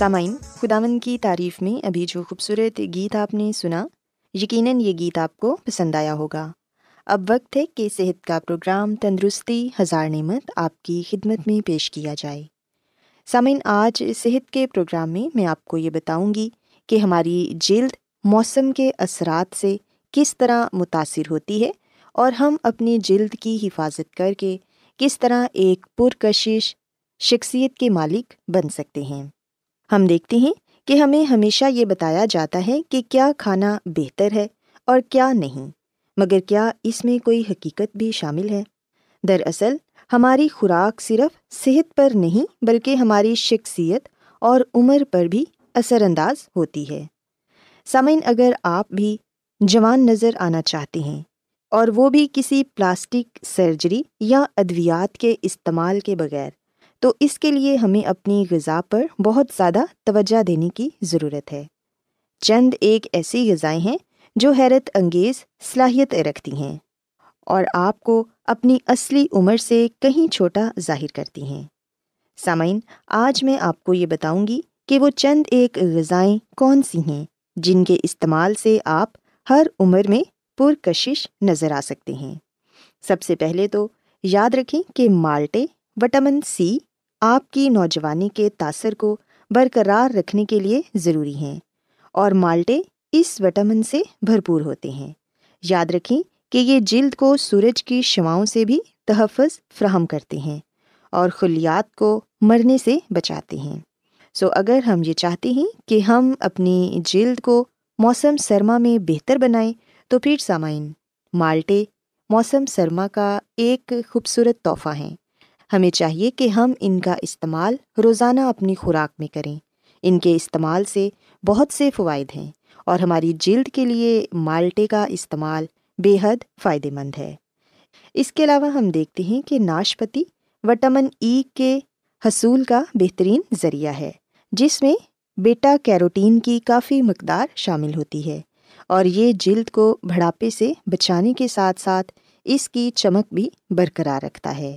سامعین خداون کی تعریف میں ابھی جو خوبصورت گیت آپ نے سنا، یقیناً یہ گیت آپ کو پسند آیا ہوگا۔ اب وقت ہے کہ صحت کا پروگرام تندرستی ہزار نعمت آپ کی خدمت میں پیش کیا جائے۔ سامعین، آج صحت کے پروگرام میں میں آپ کو یہ بتاؤں گی کہ ہماری جلد موسم کے اثرات سے کس طرح متاثر ہوتی ہے اور ہم اپنی جلد کی حفاظت کر کے کس طرح ایک پرکشش شخصیت کے مالک بن سکتے ہیں۔ ہم دیکھتے ہیں کہ ہمیں ہمیشہ یہ بتایا جاتا ہے کہ کیا کھانا بہتر ہے اور کیا نہیں، مگر کیا اس میں کوئی حقیقت بھی شامل ہے؟ دراصل، ہماری خوراک صرف صحت پر نہیں بلکہ ہماری شخصیت اور عمر پر بھی اثر انداز ہوتی ہے۔ سامعین، اگر آپ بھی جوان نظر آنا چاہتے ہیں اور وہ بھی کسی پلاسٹک سرجری یا ادویات کے استعمال کے بغیر تو اس کے لیے ہمیں اپنی غذا پر بہت زیادہ توجہ دینے کی ضرورت ہے۔ چند ایک ایسی غذائیں ہیں جو حیرت انگیز صلاحیت رکھتی ہیں اور آپ کو اپنی اصلی عمر سے کہیں چھوٹا ظاہر کرتی ہیں۔ سامعین، آج میں آپ کو یہ بتاؤں گی کہ وہ چند ایک غذائیں کون سی ہیں جن کے استعمال سے آپ ہر عمر میں پرکشش نظر آ سکتے ہیں۔ سب سے پہلے تو یاد رکھیں کہ مالٹے، وٹامن سی آپ کی نوجوانی کے تاثر کو برقرار رکھنے کے لیے ضروری ہیں اور مالٹے اس وٹامن سے بھرپور ہوتے ہیں۔ یاد رکھیں کہ یہ جلد کو سورج کی شواؤں سے بھی تحفظ فراہم کرتے ہیں اور خلیات کو مرنے سے بچاتے ہیں۔ سو اگر ہم یہ چاہتے ہیں کہ ہم اپنی جلد کو موسم سرما میں بہتر بنائیں تو پھر سامعین، مالٹے موسم سرما کا ایک خوبصورت تحفہ ہیں۔ ہمیں چاہیے کہ ہم ان کا استعمال روزانہ اپنی خوراک میں کریں۔ ان کے استعمال سے بہت سے فوائد ہیں اور ہماری جلد کے لیے مالٹے کا استعمال بے حد فائدہ مند ہے۔ اس کے علاوہ ہم دیکھتے ہیں کہ ناشپتی وٹامن ای کے حصول کا بہترین ذریعہ ہے، جس میں بیٹا کیروٹین کی کافی مقدار شامل ہوتی ہے اور یہ جلد کو بڑھاپے سے بچانے کے ساتھ ساتھ اس کی چمک بھی برقرار رکھتا ہے۔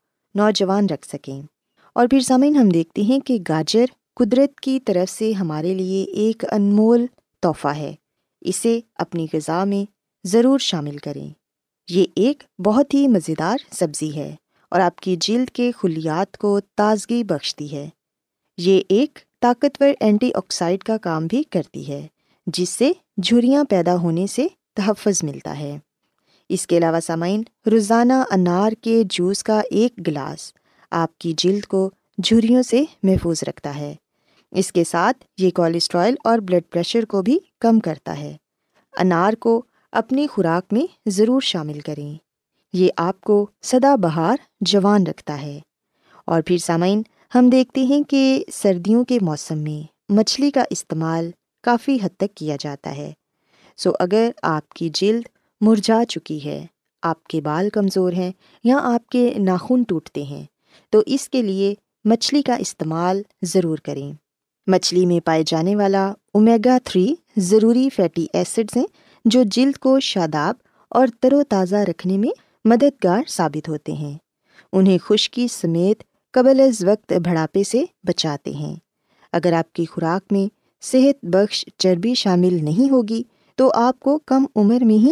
نوجوان رکھ سکیں۔ اور پھر سامعین، ہم دیکھتے ہیں کہ گاجر قدرت کی طرف سے ہمارے لیے ایک انمول تحفہ ہے۔ اسے اپنی غذا میں ضرور شامل کریں۔ یہ ایک بہت ہی مزیدار سبزی ہے اور آپ کی جلد کے خلیات کو تازگی بخشتی ہے۔ یہ ایک طاقتور اینٹی آکسائڈ کا کام بھی کرتی ہے، جس سے جھریاں پیدا ہونے سے تحفظ ملتا ہے۔ اس کے علاوہ سامعین، روزانہ انار کے جوس کا ایک گلاس آپ کی جلد کو جھریوں سے محفوظ رکھتا ہے۔ اس کے ساتھ یہ کولیسٹرائل اور بلڈ پریشر کو بھی کم کرتا ہے۔ انار کو اپنی خوراک میں ضرور شامل کریں۔ یہ آپ کو سدا بہار جوان رکھتا ہے۔ اور پھر سامعین، ہم دیکھتے ہیں کہ سردیوں کے موسم میں مچھلی کا استعمال کافی حد تک کیا جاتا ہے۔ سو اگر آپ کی جلد مرجھا چکی ہے۔ آپ کے بال کمزور ہیں یا آپ کے ناخن ٹوٹتے ہیں، تو اس کے لیے مچھلی کا استعمال ضرور کریں۔ مچھلی میں پائے جانے والا اومیگا تھری ضروری فیٹی ایسڈز ہیں جو جلد کو شاداب اور تر و تازہ رکھنے میں مددگار ثابت ہوتے ہیں۔ انہیں خشکی سمیت قبل از وقت بڑھاپے سے بچاتے ہیں۔ اگر آپ کی خوراک میں صحت بخش چربی شامل نہیں ہوگی، تو آپ کو کم عمر میں ہی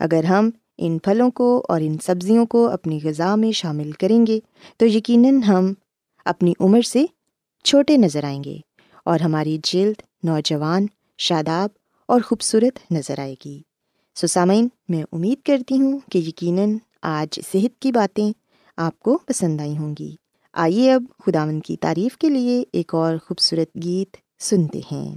اگر ہم ان پھلوں کو اور ان سبزیوں کو اپنی غذا میں شامل کریں گے، تو یقیناً ہم اپنی عمر سے چھوٹے نظر آئیں گے اور ہماری جلد نوجوان، شاداب اور خوبصورت نظر آئے گی۔ سسامین میں امید کرتی ہوں کہ یقیناً آج صحت کی باتیں آپ کو پسند آئی ہوں گی۔ آئیے اب خداون کی تعریف کے لیے ایک اور خوبصورت گیت سنتے ہیں۔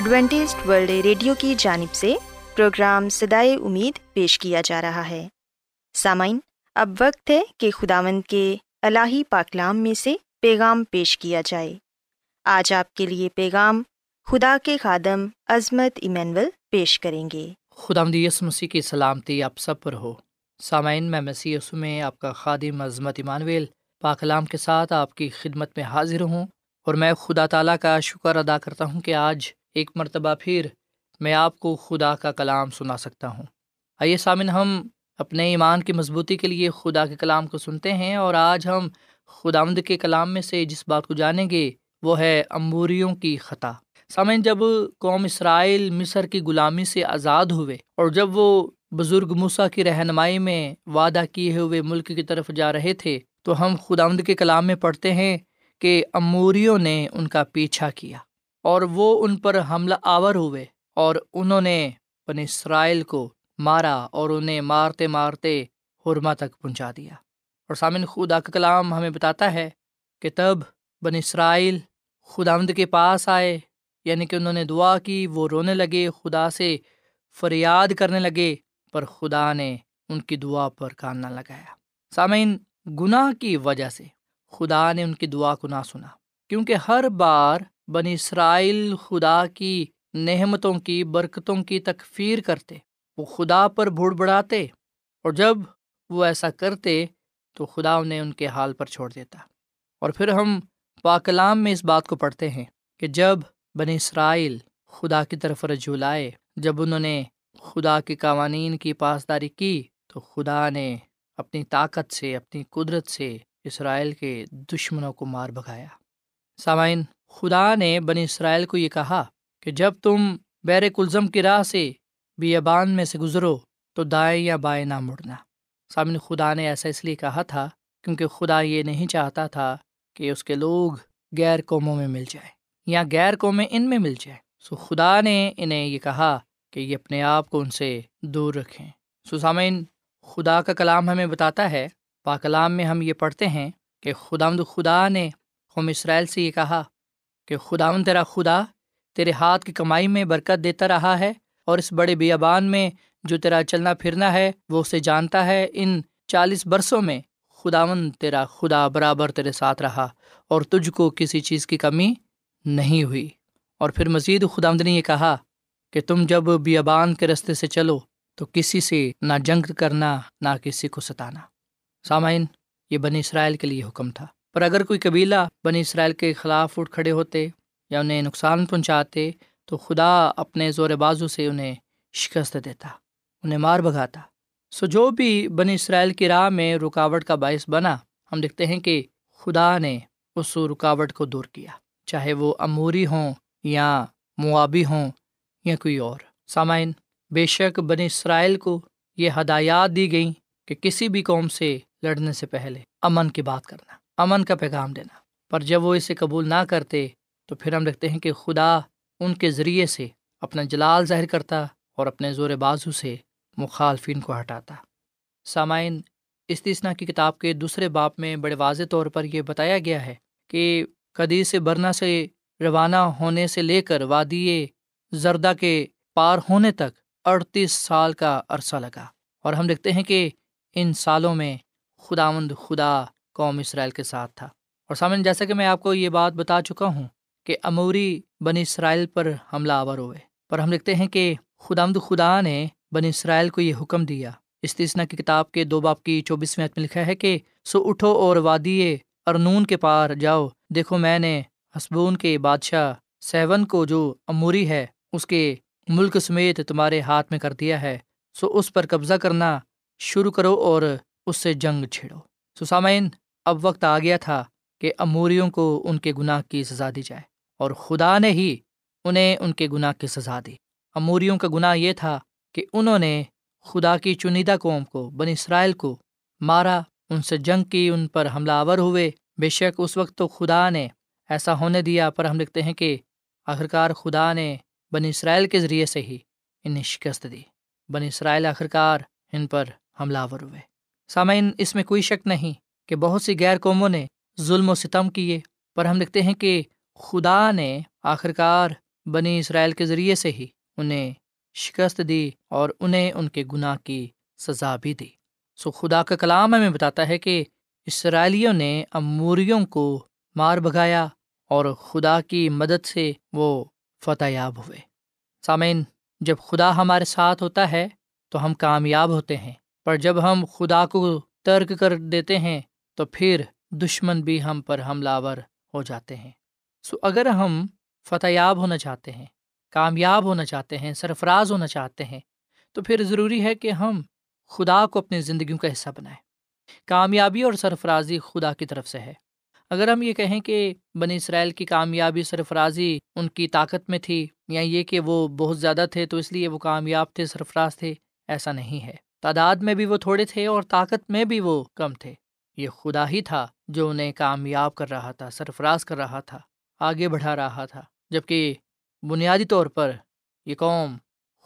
Adventist world radio کی جانب سے پروگرام سدائے امید پیش کیا جا رہا ہے۔ سامعین، اب وقت ہے کہ خداوند کے الہی پاکلام میں سے پیغام پیش کیا جائے۔ آج آپ کے لیے پیغام خدا کے خادم عظمت ایمینول پیش کریں گے۔ خدا مدیس مسیح کی سلامتی آپ سب پر ہو۔ سامعین، میں مسیح میں آپ کا خادم عظمت ایمانویل پاکلام کے ساتھ آپ کی خدمت میں حاضر ہوں اور میں خدا تعالیٰ کا شکر ادا کرتا ہوں کہ آج ایک مرتبہ پھر میں آپ کو خدا کا کلام سنا سکتا ہوں۔ آئیے سامن ہم اپنے ایمان کی مضبوطی کے لیے خدا کے کلام کو سنتے ہیں اور آج ہم خدا آمد کے کلام میں سے جس بات کو جانیں گے وہ ہے امبوریوں کی خطا۔ سامعین، جب قوم اسرائیل مصر کی غلامی سے آزاد ہوئے اور جب وہ بزرگ مسا کی رہنمائی میں وعدہ کیے ہوئے ملک کی طرف جا رہے تھے، تو ہم خدا آمد کے کلام میں پڑھتے ہیں کہ اموریوں نے ان کا پیچھا کیا۔ اور وہ ان پر حملہ آور ہوئے اور انہوں نے بن اسرائیل کو مارا اور انہیں مارتے مارتے حرما تک پہنچا دیا۔ اور سامن خدا کا کلام ہمیں بتاتا ہے کہ تب بن اسرائیل خدا کے پاس آئے یعنی کہ انہوں نے دعا کی، وہ رونے لگے، خدا سے فریاد کرنے لگے، پر خدا نے ان کی دعا پر کان نہ لگایا۔ سامعین، گناہ کی وجہ سے خدا نے ان کی دعا کو نہ سنا، کیونکہ ہر بار بن اسرائیل خدا کی نعمتوں کی برکتوں کی تکفیر کرتے، وہ خدا پر بھوڑ بڑھاتے، اور جب وہ ایسا کرتے تو خدا انہیں ان کے حال پر چھوڑ دیتا۔ اور پھر ہم پاکلام میں اس بات کو پڑھتے ہیں کہ جب بن اسرائیل خدا کی طرف رجوع لائے، جب انہوں نے خدا کے قوانین کی پاسداری کی تو خدا نے اپنی طاقت سے، اپنی قدرت سے اسرائیل کے دشمنوں کو مار بگایا سامعین خدا نے بن اسرائیل کو یہ کہا کہ جب تم بیر کلزم کی راہ سے بیابان میں سے گزرو تو دائیں یا بائیں نہ مڑنا۔ سامن خدا نے ایسا اس لیے کہا تھا کیونکہ خدا یہ نہیں چاہتا تھا کہ اس کے لوگ غیر قوموں میں مل جائیں یا غیر قومیں ان میں مل جائیں۔ سو خدا نے انہیں یہ کہا کہ یہ اپنے آپ کو ان سے دور رکھیں۔ سو سامعین، خدا کا کلام ہمیں بتاتا ہے، پاکلام میں ہم یہ پڑھتے ہیں کہ خدا خدا نے قوم اسرائیل سے یہ کہا کہ خدا تیرا خدا تیرے ہاتھ کی کمائی میں برکت دیتا رہا ہے اور اس بڑے بیابان میں جو تیرا چلنا پھرنا ہے وہ اسے جانتا ہے۔ ان چالیس برسوں میں خداون تیرا خدا برابر تیرے ساتھ رہا اور تجھ کو کسی چیز کی کمی نہیں ہوئی۔ اور پھر مزید خدا نے یہ کہا کہ تم جب بیابان کے رستے سے چلو تو کسی سے نہ جنگ کرنا، نہ کسی کو ستانا۔ سامعین، یہ بنی اسرائیل کے لیے حکم تھا۔ پر اگر کوئی قبیلہ بنی اسرائیل کے خلاف اٹھ کھڑے ہوتے یا انہیں نقصان پہنچاتے، تو خدا اپنے زور بازو سے انہیں شکست دیتا، انہیں مار بھگاتا۔ سو جو بھی بنی اسرائیل کی راہ میں رکاوٹ کا باعث بنا، ہم دیکھتے ہیں کہ خدا نے اس رکاوٹ کو دور کیا۔ چاہے وہ اموری ہوں یا موابی ہوں یا کوئی اور۔ سامعین، بے شک بنی اسرائیل کو یہ ہدایات دی گئیں کہ کسی بھی قوم سے لڑنے سے پہلے امن کی بات کرنا۔ امن کا پیغام دینا۔ پر جب وہ اسے قبول نہ کرتے، تو پھر ہم دیکھتے ہیں کہ خدا ان کے ذریعے سے اپنا جلال ظاہر کرتا اور اپنے زور بازو سے مخالفین کو ہٹاتا۔ سامعین استثنا کی کتاب کے دوسرے باپ میں بڑے واضح طور پر یہ بتایا گیا ہے کہ قدی سے برنا سے روانہ ہونے سے لے کر وادی زردہ کے پار ہونے تک اڑتیس سال کا عرصہ لگا۔ اور ہم دیکھتے ہیں کہ ان سالوں میں خدا مند خدا قوم اسرائیل کے ساتھ تھا۔ اور سامن جیسا کہ میں آپ کو یہ بات بتا چکا ہوں کہ اموری بن اسرائیل پر حملہ آور ہوئے، پر ہم لکھتے ہیں کہ خدا خدا نے بن اسرائیل کو یہ حکم دیا۔ استثنا کی کتاب کے دو باپ کی چوبیسویں میں لکھا ہے کہ، سو اٹھو اور وادی ارنون کے پار جاؤ۔ دیکھو، میں نے حسبون کے بادشاہ سیون کو جو اموری ہے، اس کے ملک سمیت تمہارے ہاتھ میں کر دیا ہے۔ سو اس پر قبضہ کرنا شروع کرو اور اس سے جنگ چھیڑو۔ سسامین، اب وقت آ گیا تھا کہ اموریوں کو ان کے گناہ کی سزا دی جائے اور خدا نے ہی انہیں ان کے گناہ کی سزا دی۔ اموریوں کا گناہ یہ تھا کہ انہوں نے خدا کی چنیدہ قوم کو بن اسرائیل کو مارا، ان سے جنگ کی، ان پر حملہ آور ہوئے۔ بے شک اس وقت تو خدا نے ایسا ہونے دیا، پر ہم لکھتے ہیں کہ آخرکار خدا نے بن اسرائیل کے ذریعے سے ہی انہیں شکست دی۔ بن اسرائیل آخرکار ان پر حملہ آور ہوئے۔ سامعین، اس میں کوئی شک نہیں کہ بہت سی غیر قوموں نے ظلم و ستم کیے، پر ہم لکھتے ہیں کہ خدا نے آخرکار بنی اسرائیل کے ذریعے سے ہی انہیں شکست دی اور انہیں ان کے گناہ کی سزا بھی دی۔ سو خدا کا کلام ہمیں بتاتا ہے کہ اسرائیلیوں نے اموریوں کو مار بگایا اور خدا کی مدد سے وہ فتح یاب ہوئے۔ سامعین، جب خدا ہمارے ساتھ ہوتا ہے تو ہم کامیاب ہوتے ہیں۔ پر جب ہم خدا کو ترک کر دیتے ہیں، تو پھر دشمن بھی ہم پر حملہ ور ہو جاتے ہیں۔ سو اگر ہم فتح یاب ہونا چاہتے ہیں، کامیاب ہونا چاہتے ہیں، سرفراز ہونا چاہتے ہیں، تو پھر ضروری ہے کہ ہم خدا کو اپنی زندگیوں کا حصہ بنائیں۔ کامیابی اور سرفرازی خدا کی طرف سے ہے۔ اگر ہم یہ کہیں کہ بنی اسرائیل کی کامیابی، سرفرازی ان کی طاقت میں تھی یا یہ کہ وہ بہت زیادہ تھے تو اس لیے وہ کامیاب تھے، سرفراز تھے، ایسا نہیں ہے۔ تعداد میں بھی وہ تھوڑے تھے اور طاقت میں بھی وہ کم تھے۔ یہ خدا ہی تھا جو انہیں کامیاب کر رہا تھا، سرفراز کر رہا تھا، آگے بڑھا رہا تھا جبکہ بنیادی طور پر یہ قوم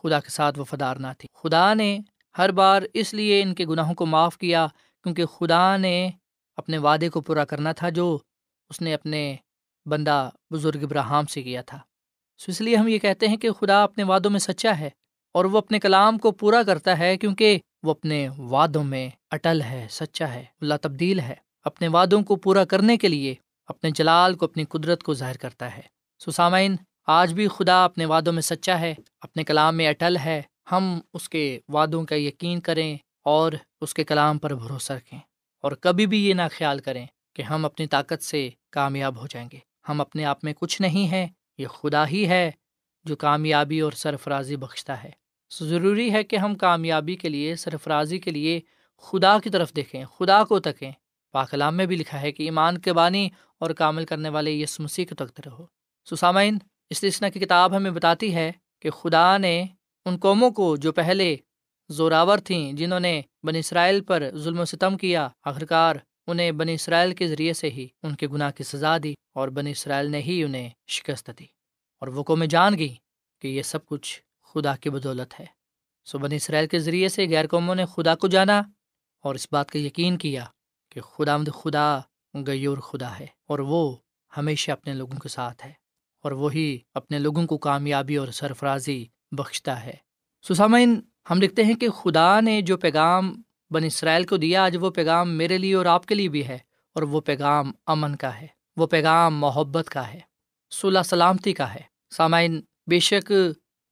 خدا کے ساتھ وفادار نہ تھی۔ خدا نے ہر بار اس لیے ان کے گناہوں کو معاف کیا کیونکہ خدا نے اپنے وعدے کو پورا کرنا تھا جو اس نے اپنے بندہ بزرگ ابراہم سے کیا تھا۔ سو اس لیے ہم یہ کہتے ہیں کہ خدا اپنے وعدوں میں سچا ہے۔ اور وہ اپنے کلام کو پورا کرتا ہے کیونکہ وہ اپنے وعدوں میں اٹل ہے، سچا ہے، اللہ تبدیل ہے۔ اپنے وعدوں کو پورا کرنے کے لیے اپنے جلال کو، اپنی قدرت کو ظاہر کرتا ہے۔ سسامین آج بھی خدا اپنے وعدوں میں سچا ہے، اپنے کلام میں اٹل ہے۔ ہم اس کے وعدوں کا یقین کریں اور اس کے کلام پر بھروسہ رکھیں۔ اور کبھی بھی یہ نہ خیال کریں کہ ہم اپنی طاقت سے کامیاب ہو جائیں گے۔ ہم اپنے آپ میں کچھ نہیں ہیں، یہ خدا ہی ہے جو کامیابی اور سرفرازی بخشتا ہے۔ ضروری ہے کہ ہم کامیابی کے لیے، سرفرازی کے لیے خدا کی طرف دیکھیں، خدا کو تکیں۔ پاکلام میں بھی لکھا ہے کہ ایمان کے بانی اور کامل کرنے والے یس مسیح کو تکتے رہو۔ سسامین اس لسنا کی کتاب ہمیں بتاتی ہے کہ خدا نے ان قوموں کو جو پہلے زوراور تھیں، جنہوں نے بن اسرائیل پر ظلم و ستم کیا، آخرکار انہیں بن اسرائیل کے ذریعے سے ہی ان کے گناہ کی سزا دی اور بن اسرائیل نے ہی انہیں شکست دی۔ اور وہ قومیں جان گئی کہ یہ سب کچھ خدا کی بدولت ہے۔ سو بن اسرائیل کے ذریعے سے غیر قوموں نے خدا کو جانا اور اس بات کا یقین کیا کہ خدا مد خدا، غیور خدا ہے اور وہ ہمیشہ اپنے لوگوں کے ساتھ ہے اور وہی اپنے لوگوں کو کامیابی اور سرفرازی بخشتا ہے۔ سسامین ہم لکھتے ہیں کہ خدا نے جو پیغام بن اسرائیل کو دیا، آج وہ پیغام میرے لیے اور آپ کے لیے بھی ہے اور وہ پیغام امن کا ہے، وہ پیغام محبت کا ہے صلاح سلامتی کا ہے۔ سامعین، بے شک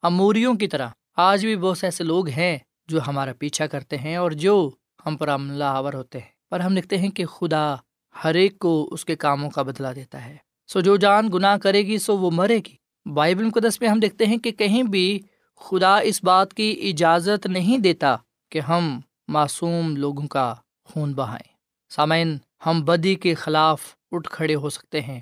اموریوں کی طرح۔ آج بھی بہت سے ایسے لوگ ہیں جو ہمارا پیچھا کرتے ہیں اور جو ہم پر عملہ آور ہوتے ہیں۔ پر ہم لکھتے ہیں کہ خدا ہر ایک کو اس کے کاموں کا بدلا دیتا ہے۔ سو جو جان گناہ کرے گی، سو وہ مرے گی۔ بائبل مقدس میں ہم دیکھتے ہیں کہ کہیں بھی خدا اس بات کی اجازت نہیں دیتا کہ ہم معصوم لوگوں کا خون بہائیں۔ سامعین، ہم بدی کے خلاف اٹھ کھڑے ہو سکتے ہیں،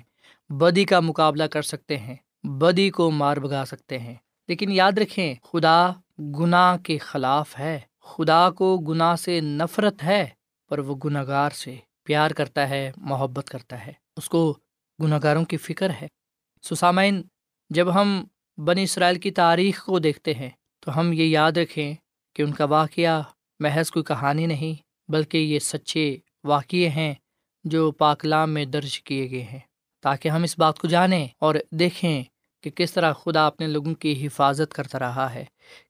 بدی کا مقابلہ کر سکتے ہیں، بدی کو مار بگا سکتے ہیں۔ لیکن یاد رکھیں، خدا گناہ کے خلاف ہے۔ خدا کو گناہ سے نفرت ہے، پر وہ گناہ گار سے پیار کرتا ہے، محبت کرتا ہے۔ اس کو گناہ گاروں کی فکر ہے۔ سسامین، جب ہم بنی اسرائیل کی تاریخ کو دیکھتے ہیں، تو ہم یہ یاد رکھیں کہ ان کا واقعہ محض کوئی کہانی نہیں، بلکہ یہ سچے واقعے ہیں جو پاکلام میں درج کیے گئے ہیں۔ تاکہ ہم اس بات کو جانیں اور دیکھیں کہ کس طرح خدا اپنے لوگوں کی حفاظت کرتا رہا ہے،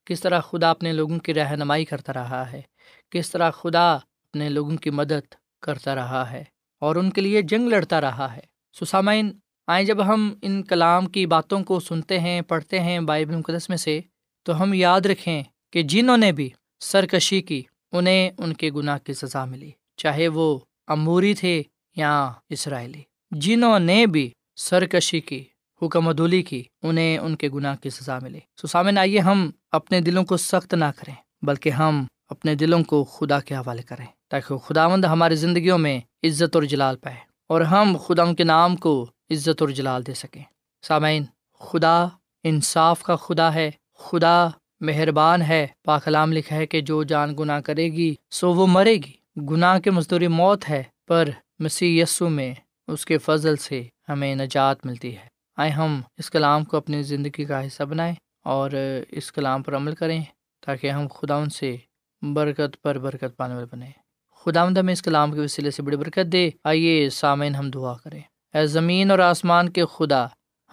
کس طرح خدا اپنے لوگوں کی رہنمائی کرتا رہا ہے، کس طرح خدا اپنے لوگوں کی مدد کرتا رہا ہے اور ان کے لیے جنگ لڑتا رہا ہے۔ سسامین آئیں جب ہم ان کلام کی باتوں کو سنتے ہیں، پڑھتے ہیں بائبل مقدس میں سے، تو ہم یاد رکھیں کہ جنہوں نے بھی سرکشی کی، انہیں ان کے گناہ کی سزا ملی، چاہے وہ اموری تھے یا اسرائیلی۔ جنہوں نے بھی سرکشی کی حکم ادولی کی، انہیں ان کے گناہ کی سزا ملی۔ سسامن آئیے ہم اپنے دلوں کو سخت نہ کریں، بلکہ ہم اپنے دلوں کو خدا کے حوالے کریں، تاکہ خدا مند ہماری زندگیوں میں عزت اور جلال پائے اور ہم خدا کے نام کو عزت اور جلال دے سکیں۔ سامعین، خدا انصاف کا خدا ہے، خدا مہربان ہے۔ پاکلام لکھا ہے کہ جو جان گناہ کرے گی، سو وہ مرے گی۔ گناہ کے مزدوری موت ہے، پر مسیح یسو میں اس کے فضل سے ہمیں نجات ملتی ہے۔ آئے ہم اس کلام کو اپنی زندگی کا حصہ بنائیں اور اس کلام پر عمل کریں تاکہ ہم خدا ان سے برکت پر برکت پانے والے بنیں۔ خدا ہمیں اس کلام کے وسیلے سے بڑی برکت دے۔ آئیے سامعین ہم دعا کریں۔ اے زمین اور آسمان کے خدا،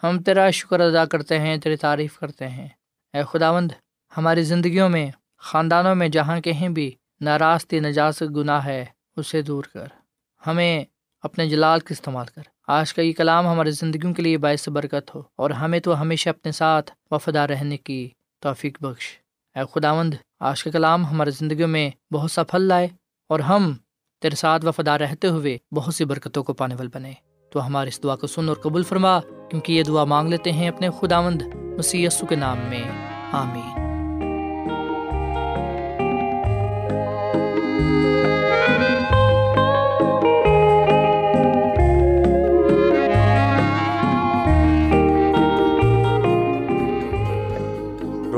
ہم تیرا شکر ادا کرتے ہیں، تیری تعریف کرتے ہیں۔ اے خداوند، ہماری زندگیوں میں، خاندانوں میں جہاں کہیں بھی ناراستی نجاست گناہ ہے، اسے دور کر۔ ہمیں اپنے جلال کا استعمال کر۔ آج کا یہ کلام ہماری زندگیوں کے لیے باعث برکت ہو اور ہمیں تو ہمیشہ اپنے ساتھ وفادار رہنے کی توفیق بخش۔ اے خداوند، آج کا کلام ہماری زندگیوں میں بہت سا پھل لائے اور ہم تیرے ساتھ وفادار رہتے ہوئے بہت سی برکتوں کو پانے والے بنے۔ تو ہمارے اس دعا کو سن اور قبول فرما، کیونکہ یہ دعا مانگ لیتے ہیں اپنے خداوند مسی کے نام میں۔ آمین۔